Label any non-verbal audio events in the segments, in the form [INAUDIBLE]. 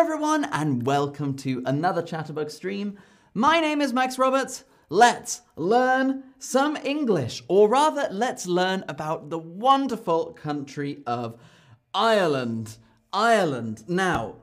everyone, and welcome to another Chatterbug stream. My name is Max Roberts. Let's learn some English, or rather, let's learn about the wonderful country of Ireland. Ireland. Now,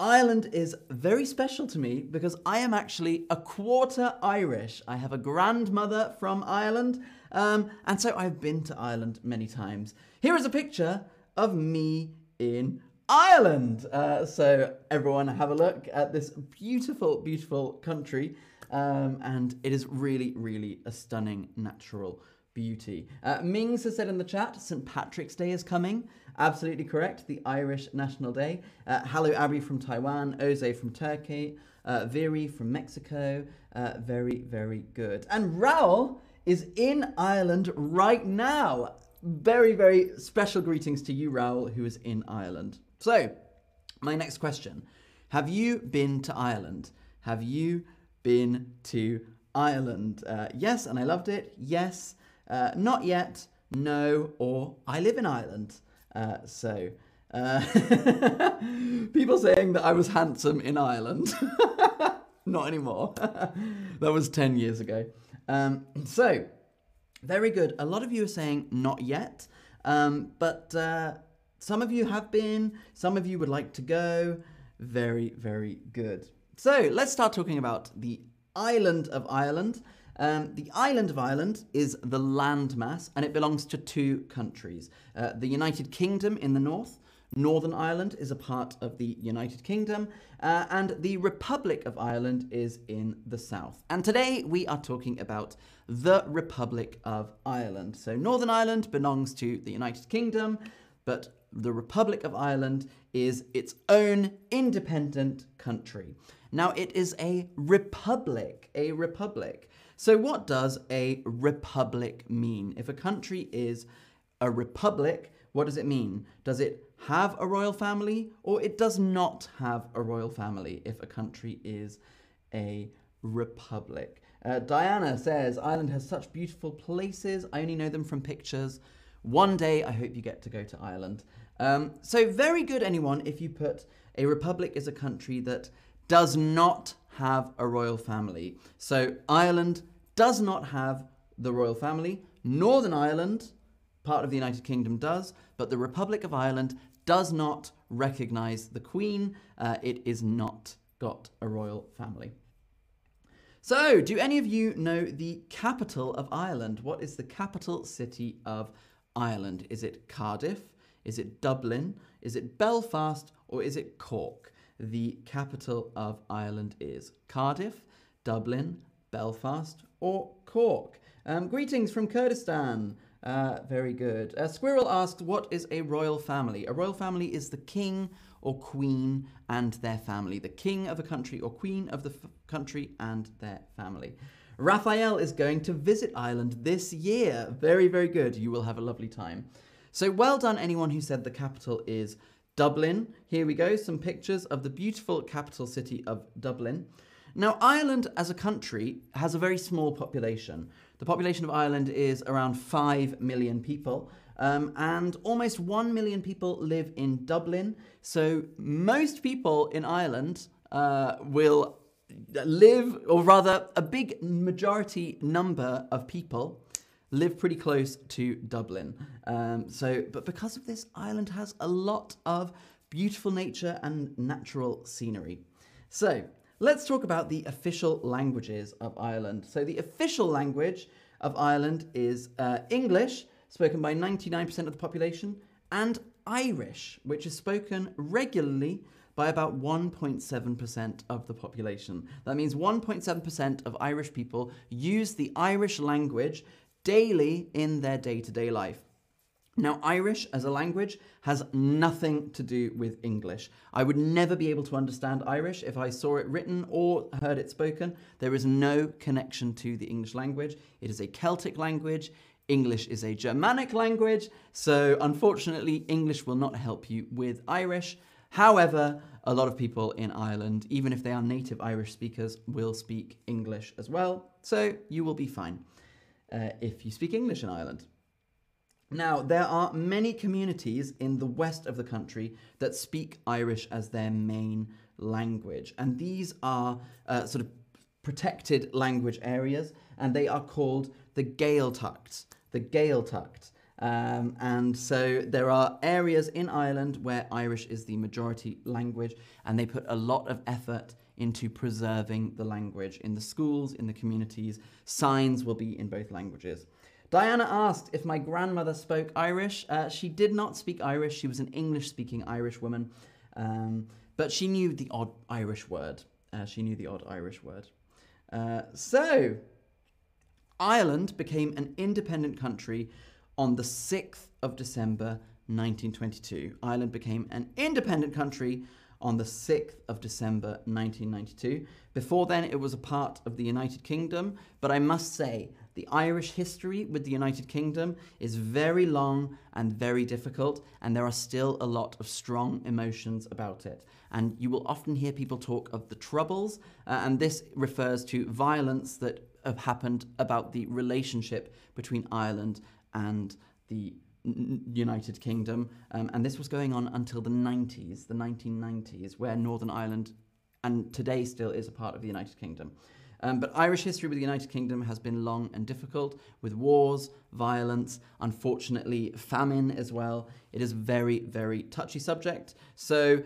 Ireland is very special to me because I am actually a quarter Irish. I have a grandmother from Ireland, um, and so I've been to Ireland many times. Here is a picture of me in Ireland. Uh, so, everyone, have a look at this beautiful, beautiful country. Um, and it is really, really a stunning natural beauty. Uh, Mings has said in the chat, St. Patrick's Day is coming. Absolutely correct, the Irish National Day. Uh, hello, Abby from Taiwan, Oze from Turkey, uh, Viri from Mexico. Uh, very, very good. And Raoul is in Ireland right now. Very, very special greetings to you, Raoul, who is in Ireland. So, my next question Have you been to Ireland? Have you been to Ireland? Uh, yes, and I loved it. Yes, uh, not yet. No, or I live in Ireland. Uh, so, uh, [LAUGHS] people saying that I was handsome in Ireland. [LAUGHS] not anymore. [LAUGHS] that was 10 years ago. Um, [CLEARS THROAT] so, very good. A lot of you are saying not yet, um, but uh, some of you have been, some of you would like to go. Very, very good. So let's start talking about the island of Ireland. Um, the island of Ireland is the landmass and it belongs to two countries uh, the United Kingdom in the north. Northern Ireland is a part of the United Kingdom, uh, and the Republic of Ireland is in the south. And today we are talking about the Republic of Ireland. So, Northern Ireland belongs to the United Kingdom, but the Republic of Ireland is its own independent country. Now, it is a republic, a republic. So, what does a republic mean? If a country is a republic, what does it mean? Does it have a royal family or it does not have a royal family if a country is a republic? Uh, Diana says Ireland has such beautiful places. I only know them from pictures. One day, I hope you get to go to Ireland. Um, so, very good, anyone, if you put a republic is a country that does not have a royal family. So Ireland does not have the royal family. Northern Ireland, part of the United Kingdom, does, but the Republic of Ireland does not recognize the Queen. Uh, it is not got a royal family. So, do any of you know the capital of Ireland? What is the capital city of Ireland? Is it Cardiff? Is it Dublin? Is it Belfast? Or is it Cork? the capital of Ireland is Cardiff, Dublin, Belfast, or Cork. Um, greetings from Kurdistan. Uh, very good. Uh, Squirrel asked, What is a royal family? A royal family is the king or queen and their family. The king of a country or queen of the f- country and their family. Raphael is going to visit Ireland this year. Very, very good. You will have a lovely time. So, well done, anyone who said the capital is Dublin. Here we go, some pictures of the beautiful capital city of Dublin. Now, Ireland as a country has a very small population. The population of Ireland is around 5 million people, um, and almost 1 million people live in Dublin. So, most people in Ireland uh, will live, or rather, a big majority number of people live pretty close to Dublin. Um, so, but because of this, Ireland has a lot of beautiful nature and natural scenery. So, let's talk about the official languages of Ireland. So, the official language of Ireland is uh, English, spoken by 99% of the population, and Irish, which is spoken regularly by about 1.7% of the population. That means 1.7% of Irish people use the Irish language daily in their day to day life. Now, Irish as a language has nothing to do with English. I would never be able to understand Irish if I saw it written or heard it spoken. There is no connection to the English language. It is a Celtic language. English is a Germanic language. So, unfortunately, English will not help you with Irish. However, a lot of people in Ireland, even if they are native Irish speakers, will speak English as well. So, you will be fine uh, if you speak English in Ireland. Now, there are many communities in the west of the country that speak Irish as their main language, and these are uh, sort of protected language areas, and they are called the Gaeltachts. The Gaeltachts. Um, and so there are areas in Ireland where Irish is the majority language, and they put a lot of effort into preserving the language in the schools, in the communities. Signs will be in both languages. Diana asked if my grandmother spoke Irish. Uh, she did not speak Irish. She was an English speaking Irish woman, um, but she knew the odd Irish word. Uh, she knew the odd Irish word. Uh, so, Ireland became an independent country on the 6th of December 1922. Ireland became an independent country on the 6th of December 1992. Before then, it was a part of the United Kingdom, but I must say, the Irish history with the United Kingdom is very long and very difficult, and there are still a lot of strong emotions about it. And you will often hear people talk of the Troubles, uh, and this refers to violence that have happened about the relationship between Ireland and the United Kingdom, um, and this was going on until the 90s, the 1990s, where Northern Ireland and today still is a part of the United Kingdom. Um, but Irish history with the United Kingdom has been long and difficult, with wars, violence, unfortunately, famine as well. It is a very, very touchy subject. So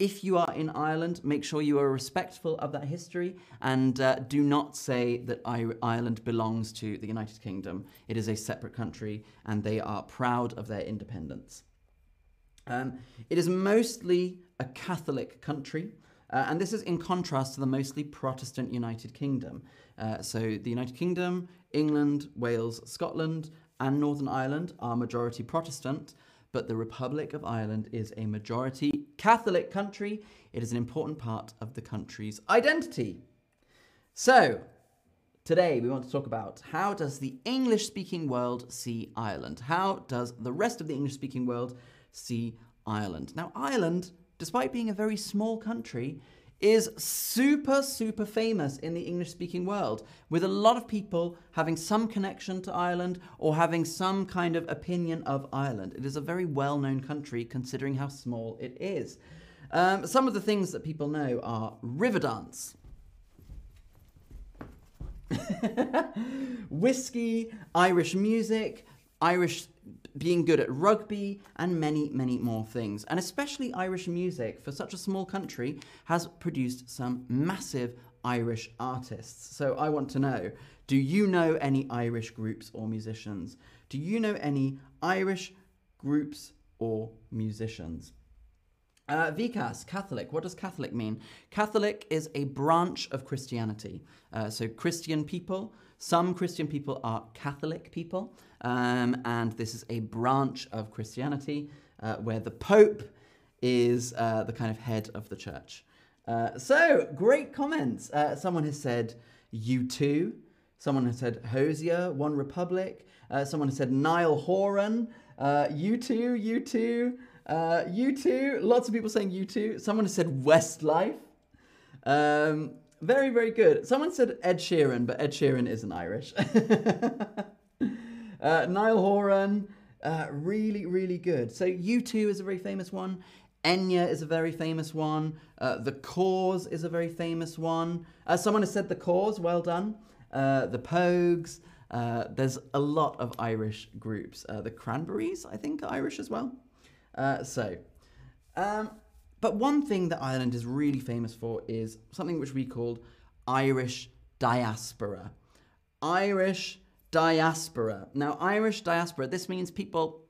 if you are in Ireland, make sure you are respectful of that history and uh, do not say that Ireland belongs to the United Kingdom. It is a separate country and they are proud of their independence. Um, it is mostly a Catholic country. Uh, and this is in contrast to the mostly Protestant United Kingdom. Uh, so, the United Kingdom, England, Wales, Scotland, and Northern Ireland are majority Protestant, but the Republic of Ireland is a majority Catholic country. It is an important part of the country's identity. So, today we want to talk about how does the English-speaking world see Ireland? How does the rest of the English-speaking world see Ireland? Now, Ireland, despite being a very small country, is super, super famous in the English speaking world, with a lot of people having some connection to Ireland or having some kind of opinion of Ireland. It is a very well known country considering how small it is. Um, some of the things that people know are Riverdance. [LAUGHS] Whiskey, Irish music, Irish being good at rugby, and many, many more things. And especially Irish music, for such a small country, has produced some massive Irish artists. So I want to know do you know any Irish groups or musicians? Do you know any Irish groups or musicians? Uh, Vikas, Catholic. What does Catholic mean? Catholic is a branch of Christianity. Uh, so, Christian people, some Christian people are Catholic people, um, and this is a branch of Christianity uh, where the Pope is uh, the kind of head of the church. Uh, so, great comments. Uh, someone has said U2. Someone has said Hozier, One Republic. someone has said Niall Horan. U2, U2. Uh, U2, lots of people saying U2. Someone has said Westlife. Um, very, very good. Someone said Ed Sheeran, but Ed Sheeran isn't Irish. [LAUGHS] uh, Niall Horan, uh, really, really good. So U2 is a very famous one. Enya is a very famous one. Uh, the Corrs is a very famous one. Uh, someone has said The Corrs, well done. Uh, the Pogues. Uh, there's a lot of Irish groups. Uh, the Cranberries, I think, are Irish as well. Uh, so, um, but one thing that Ireland is really famous for is something which we called Irish diaspora. Irish diaspora. Now, Irish diaspora, this means people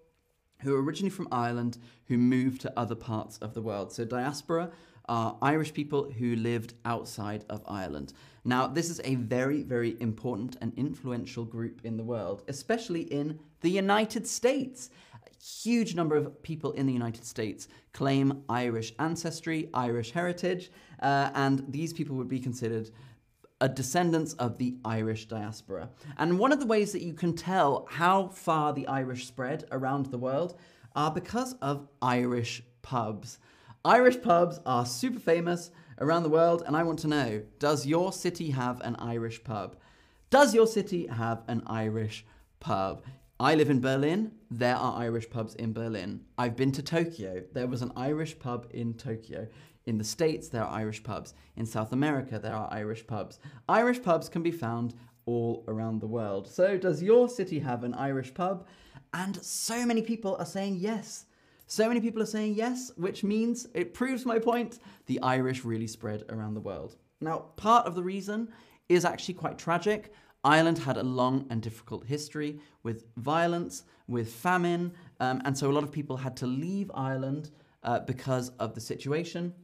who are originally from Ireland who moved to other parts of the world. So, diaspora are Irish people who lived outside of Ireland. Now, this is a very, very important and influential group in the world, especially in the United States huge number of people in the United States claim Irish ancestry, Irish heritage, uh, and these people would be considered a descendants of the Irish diaspora. And one of the ways that you can tell how far the Irish spread around the world are because of Irish pubs. Irish pubs are super famous around the world, and I want to know does your city have an Irish pub? Does your city have an Irish pub? I live in Berlin. There are Irish pubs in Berlin. I've been to Tokyo. There was an Irish pub in Tokyo. In the States, there are Irish pubs. In South America, there are Irish pubs. Irish pubs can be found all around the world. So, does your city have an Irish pub? And so many people are saying yes. So many people are saying yes, which means it proves my point the Irish really spread around the world. Now, part of the reason is actually quite tragic. Ireland had a long and difficult history with violence, with famine, um, and so a lot of people had to leave Ireland uh, because of the situation.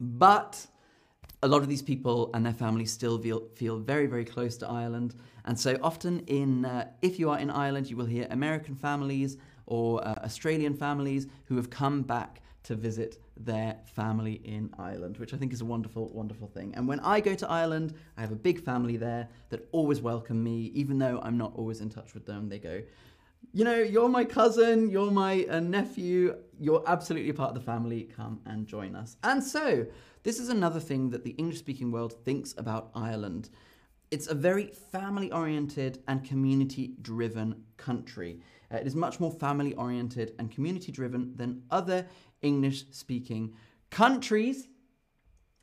But a lot of these people and their families still feel, feel very, very close to Ireland. And so often, in uh, if you are in Ireland, you will hear American families or uh, Australian families who have come back to visit their family in Ireland, which I think is a wonderful, wonderful thing. And when I go to Ireland, I have a big family there that always welcome me, even though I'm not always in touch with them. They go, you know, you're my cousin, you're my uh, nephew, you're absolutely part of the family. Come and join us. And so, this is another thing that the English speaking world thinks about Ireland. It's a very family oriented and community driven country. Uh, it is much more family oriented and community driven than other English speaking countries.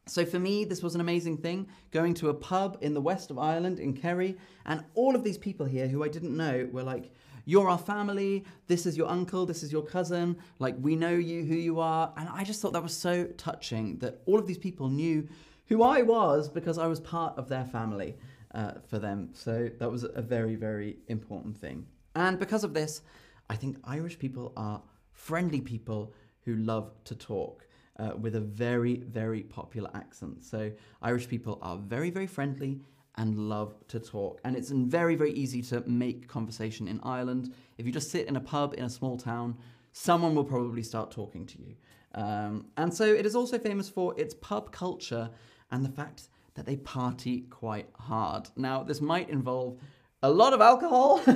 So for me, this was an amazing thing going to a pub in the west of Ireland in Kerry, and all of these people here who I didn't know were like, You're our family, this is your uncle, this is your cousin, like we know you, who you are. And I just thought that was so touching that all of these people knew who I was because I was part of their family uh, for them. So that was a very, very important thing. And because of this, I think Irish people are friendly people who love to talk uh, with a very, very popular accent. So Irish people are very, very friendly and love to talk. And it's very, very easy to make conversation in Ireland. If you just sit in a pub in a small town, someone will probably start talking to you. Um, and so it is also famous for its pub culture and the fact that they party quite hard. Now, this might involve a lot of alcohol, [LAUGHS]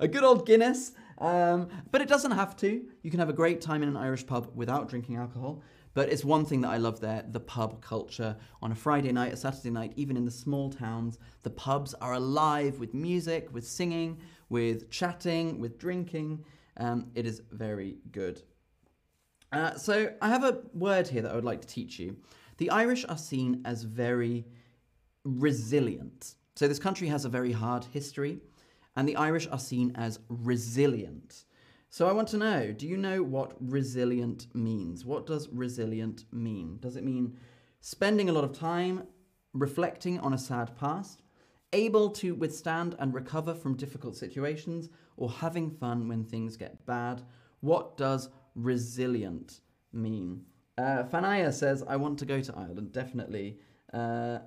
a good old Guinness, um, but it doesn't have to. You can have a great time in an Irish pub without drinking alcohol. But it's one thing that I love there the pub culture. On a Friday night, a Saturday night, even in the small towns, the pubs are alive with music, with singing, with chatting, with drinking. Um, it is very good. Uh, so I have a word here that I would like to teach you. The Irish are seen as very resilient. So this country has a very hard history, and the Irish are seen as resilient. So I want to know, do you know what resilient means? What does resilient mean? Does it mean spending a lot of time reflecting on a sad past, able to withstand and recover from difficult situations, or having fun when things get bad? What does resilient mean? Uh, Fanaya says, I want to go to Ireland, definitely. Uh,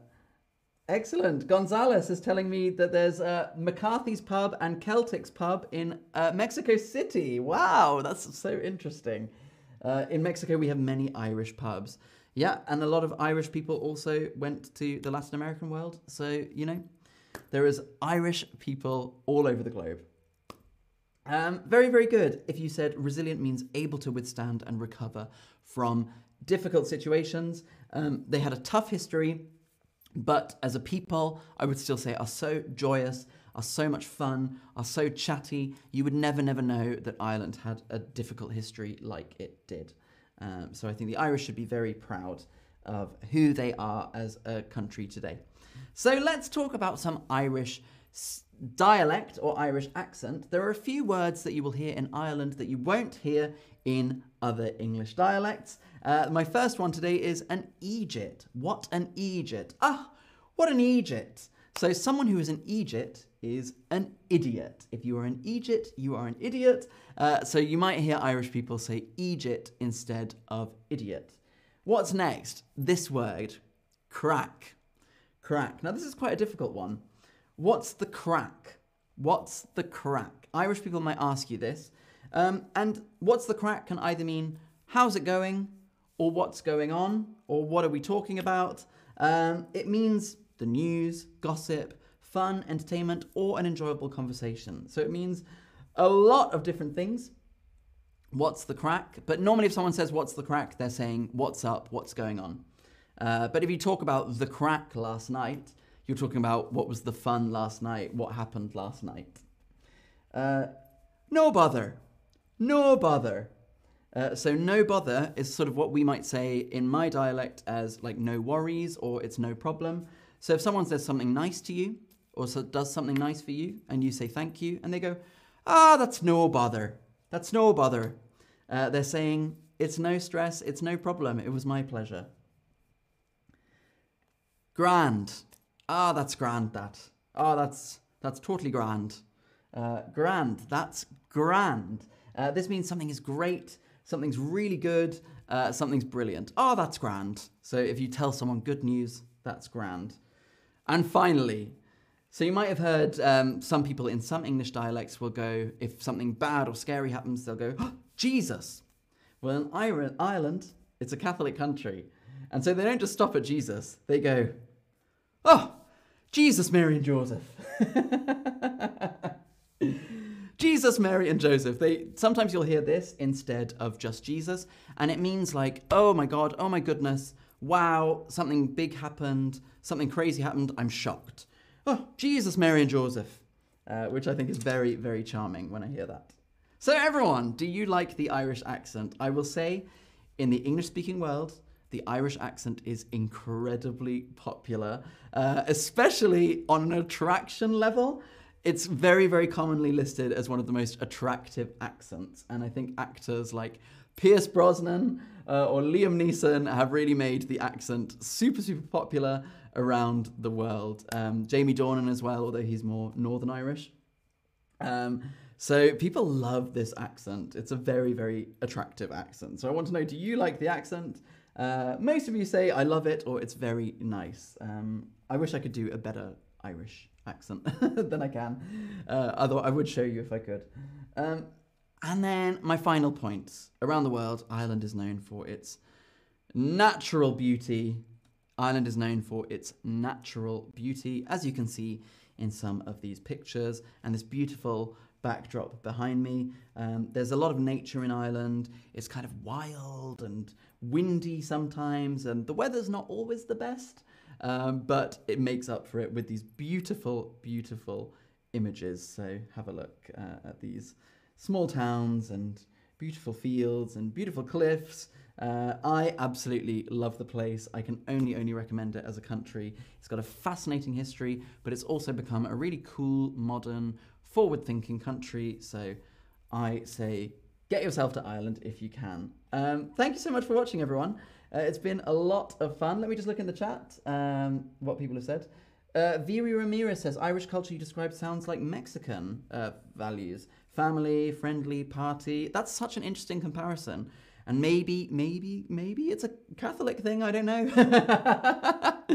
Excellent. Gonzalez is telling me that there's uh, McCarthy's Pub and Celtic's Pub in uh, Mexico City. Wow, that's so interesting. Uh, in Mexico, we have many Irish pubs. Yeah, and a lot of Irish people also went to the Latin American world. So, you know, there is Irish people all over the globe. Um, very, very good. If you said resilient means able to withstand and recover from difficult situations. Um, they had a tough history but as a people, I would still say are so joyous, are so much fun, are so chatty. You would never, never know that Ireland had a difficult history like it did. Um, so I think the Irish should be very proud of who they are as a country today. So let's talk about some Irish dialect or Irish accent. There are a few words that you will hear in Ireland that you won't hear in other English dialects. Uh, my first one today is an eejit. What an eejit? Ah, what an eejit. So someone who is an eejit is an idiot. If you are an eejit, you are an idiot. Uh, so you might hear Irish people say eejit instead of idiot. What's next? This word, craic. Craic. Now this is quite a difficult one. What's the craic? What's the craic? Irish people might ask you this. Um, and what's the craic can either mean how's it going, or what's going on, or what are we talking about. Um, it means the news, gossip, fun, entertainment, or an enjoyable conversation. So it means a lot of different things. What's the craic? But normally, if someone says, What's the craic? they're saying, What's up? What's going on? Uh, but if you talk about the craic last night, you're talking about what was the fun last night, what happened last night. Uh, no bother. No bother. Uh, so no bother is sort of what we might say in my dialect as like no worries or it's no problem. So if someone says something nice to you or so does something nice for you and you say thank you and they go, ah, that's no bother. That's no bother. Uh, they're saying it's no stress, it's no problem. It was my pleasure. Grand. Ah, that's grand. That. Ah, that's that's totally grand. Uh, grand. That's grand. Uh, this means something is great, something's really good, uh, something's brilliant. Oh, that's grand. So if you tell someone good news, that's grand. And finally, so you might have heard um, some people in some English dialects will go, if something bad or scary happens, they'll go, oh, Jesus. Well, in Ireland, it's a Catholic country. And so they don't just stop at Jesus, they go, oh, Jesus, Mary, and Joseph. [LAUGHS] Jesus, Mary, and Joseph. They sometimes you'll hear this instead of just Jesus, and it means like, oh my God, oh my goodness, wow, something big happened, something crazy happened. I'm shocked. Oh, Jesus, Mary, and Joseph, uh, which I think is very, very charming when I hear that. So, everyone, do you like the Irish accent? I will say, in the English-speaking world, the Irish accent is incredibly popular, uh, especially on an attraction level. It's very, very commonly listed as one of the most attractive accents. And I think actors like Pierce Brosnan uh, or Liam Neeson have really made the accent super, super popular around the world. Um, Jamie Dornan as well, although he's more Northern Irish. Um, so people love this accent. It's a very, very attractive accent. So I want to know do you like the accent? Uh, most of you say I love it or it's very nice. Um, I wish I could do a better Irish accent [LAUGHS] than I can. Uh, although I would show you if I could. Um, and then my final point. Around the world, Ireland is known for its natural beauty. Ireland is known for its natural beauty, as you can see in some of these pictures, and this beautiful backdrop behind me. Um, there's a lot of nature in Ireland. It's kind of wild and windy sometimes, and the weather's not always the best. Um, but it makes up for it with these beautiful, beautiful images. So have a look uh, at these small towns and beautiful fields and beautiful cliffs. Uh, I absolutely love the place. I can only, only recommend it as a country. It's got a fascinating history, but it's also become a really cool, modern, forward thinking country. So I say get yourself to Ireland if you can. Um, thank you so much for watching, everyone. Uh, it's been a lot of fun. Let me just look in the chat um, what people have said. Uh, Viri Ramirez says Irish culture you describe sounds like Mexican uh, values family, friendly, party. That's such an interesting comparison. And maybe, maybe, maybe it's a Catholic thing. I don't know. [LAUGHS]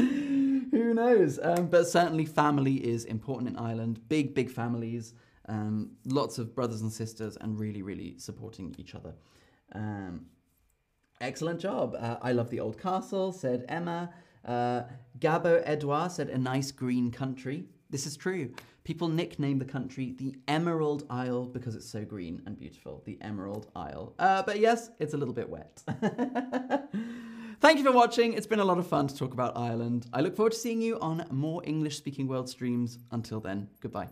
Who knows? Um, but certainly, family is important in Ireland. Big, big families. Um, lots of brothers and sisters, and really, really supporting each other. Um, Excellent job. Uh, I love the old castle, said Emma. Uh, Gabo Edouard said a nice green country. This is true. People nickname the country the Emerald Isle because it's so green and beautiful. The Emerald Isle. Uh, but yes, it's a little bit wet. [LAUGHS] Thank you for watching. It's been a lot of fun to talk about Ireland. I look forward to seeing you on more English speaking world streams. Until then, goodbye.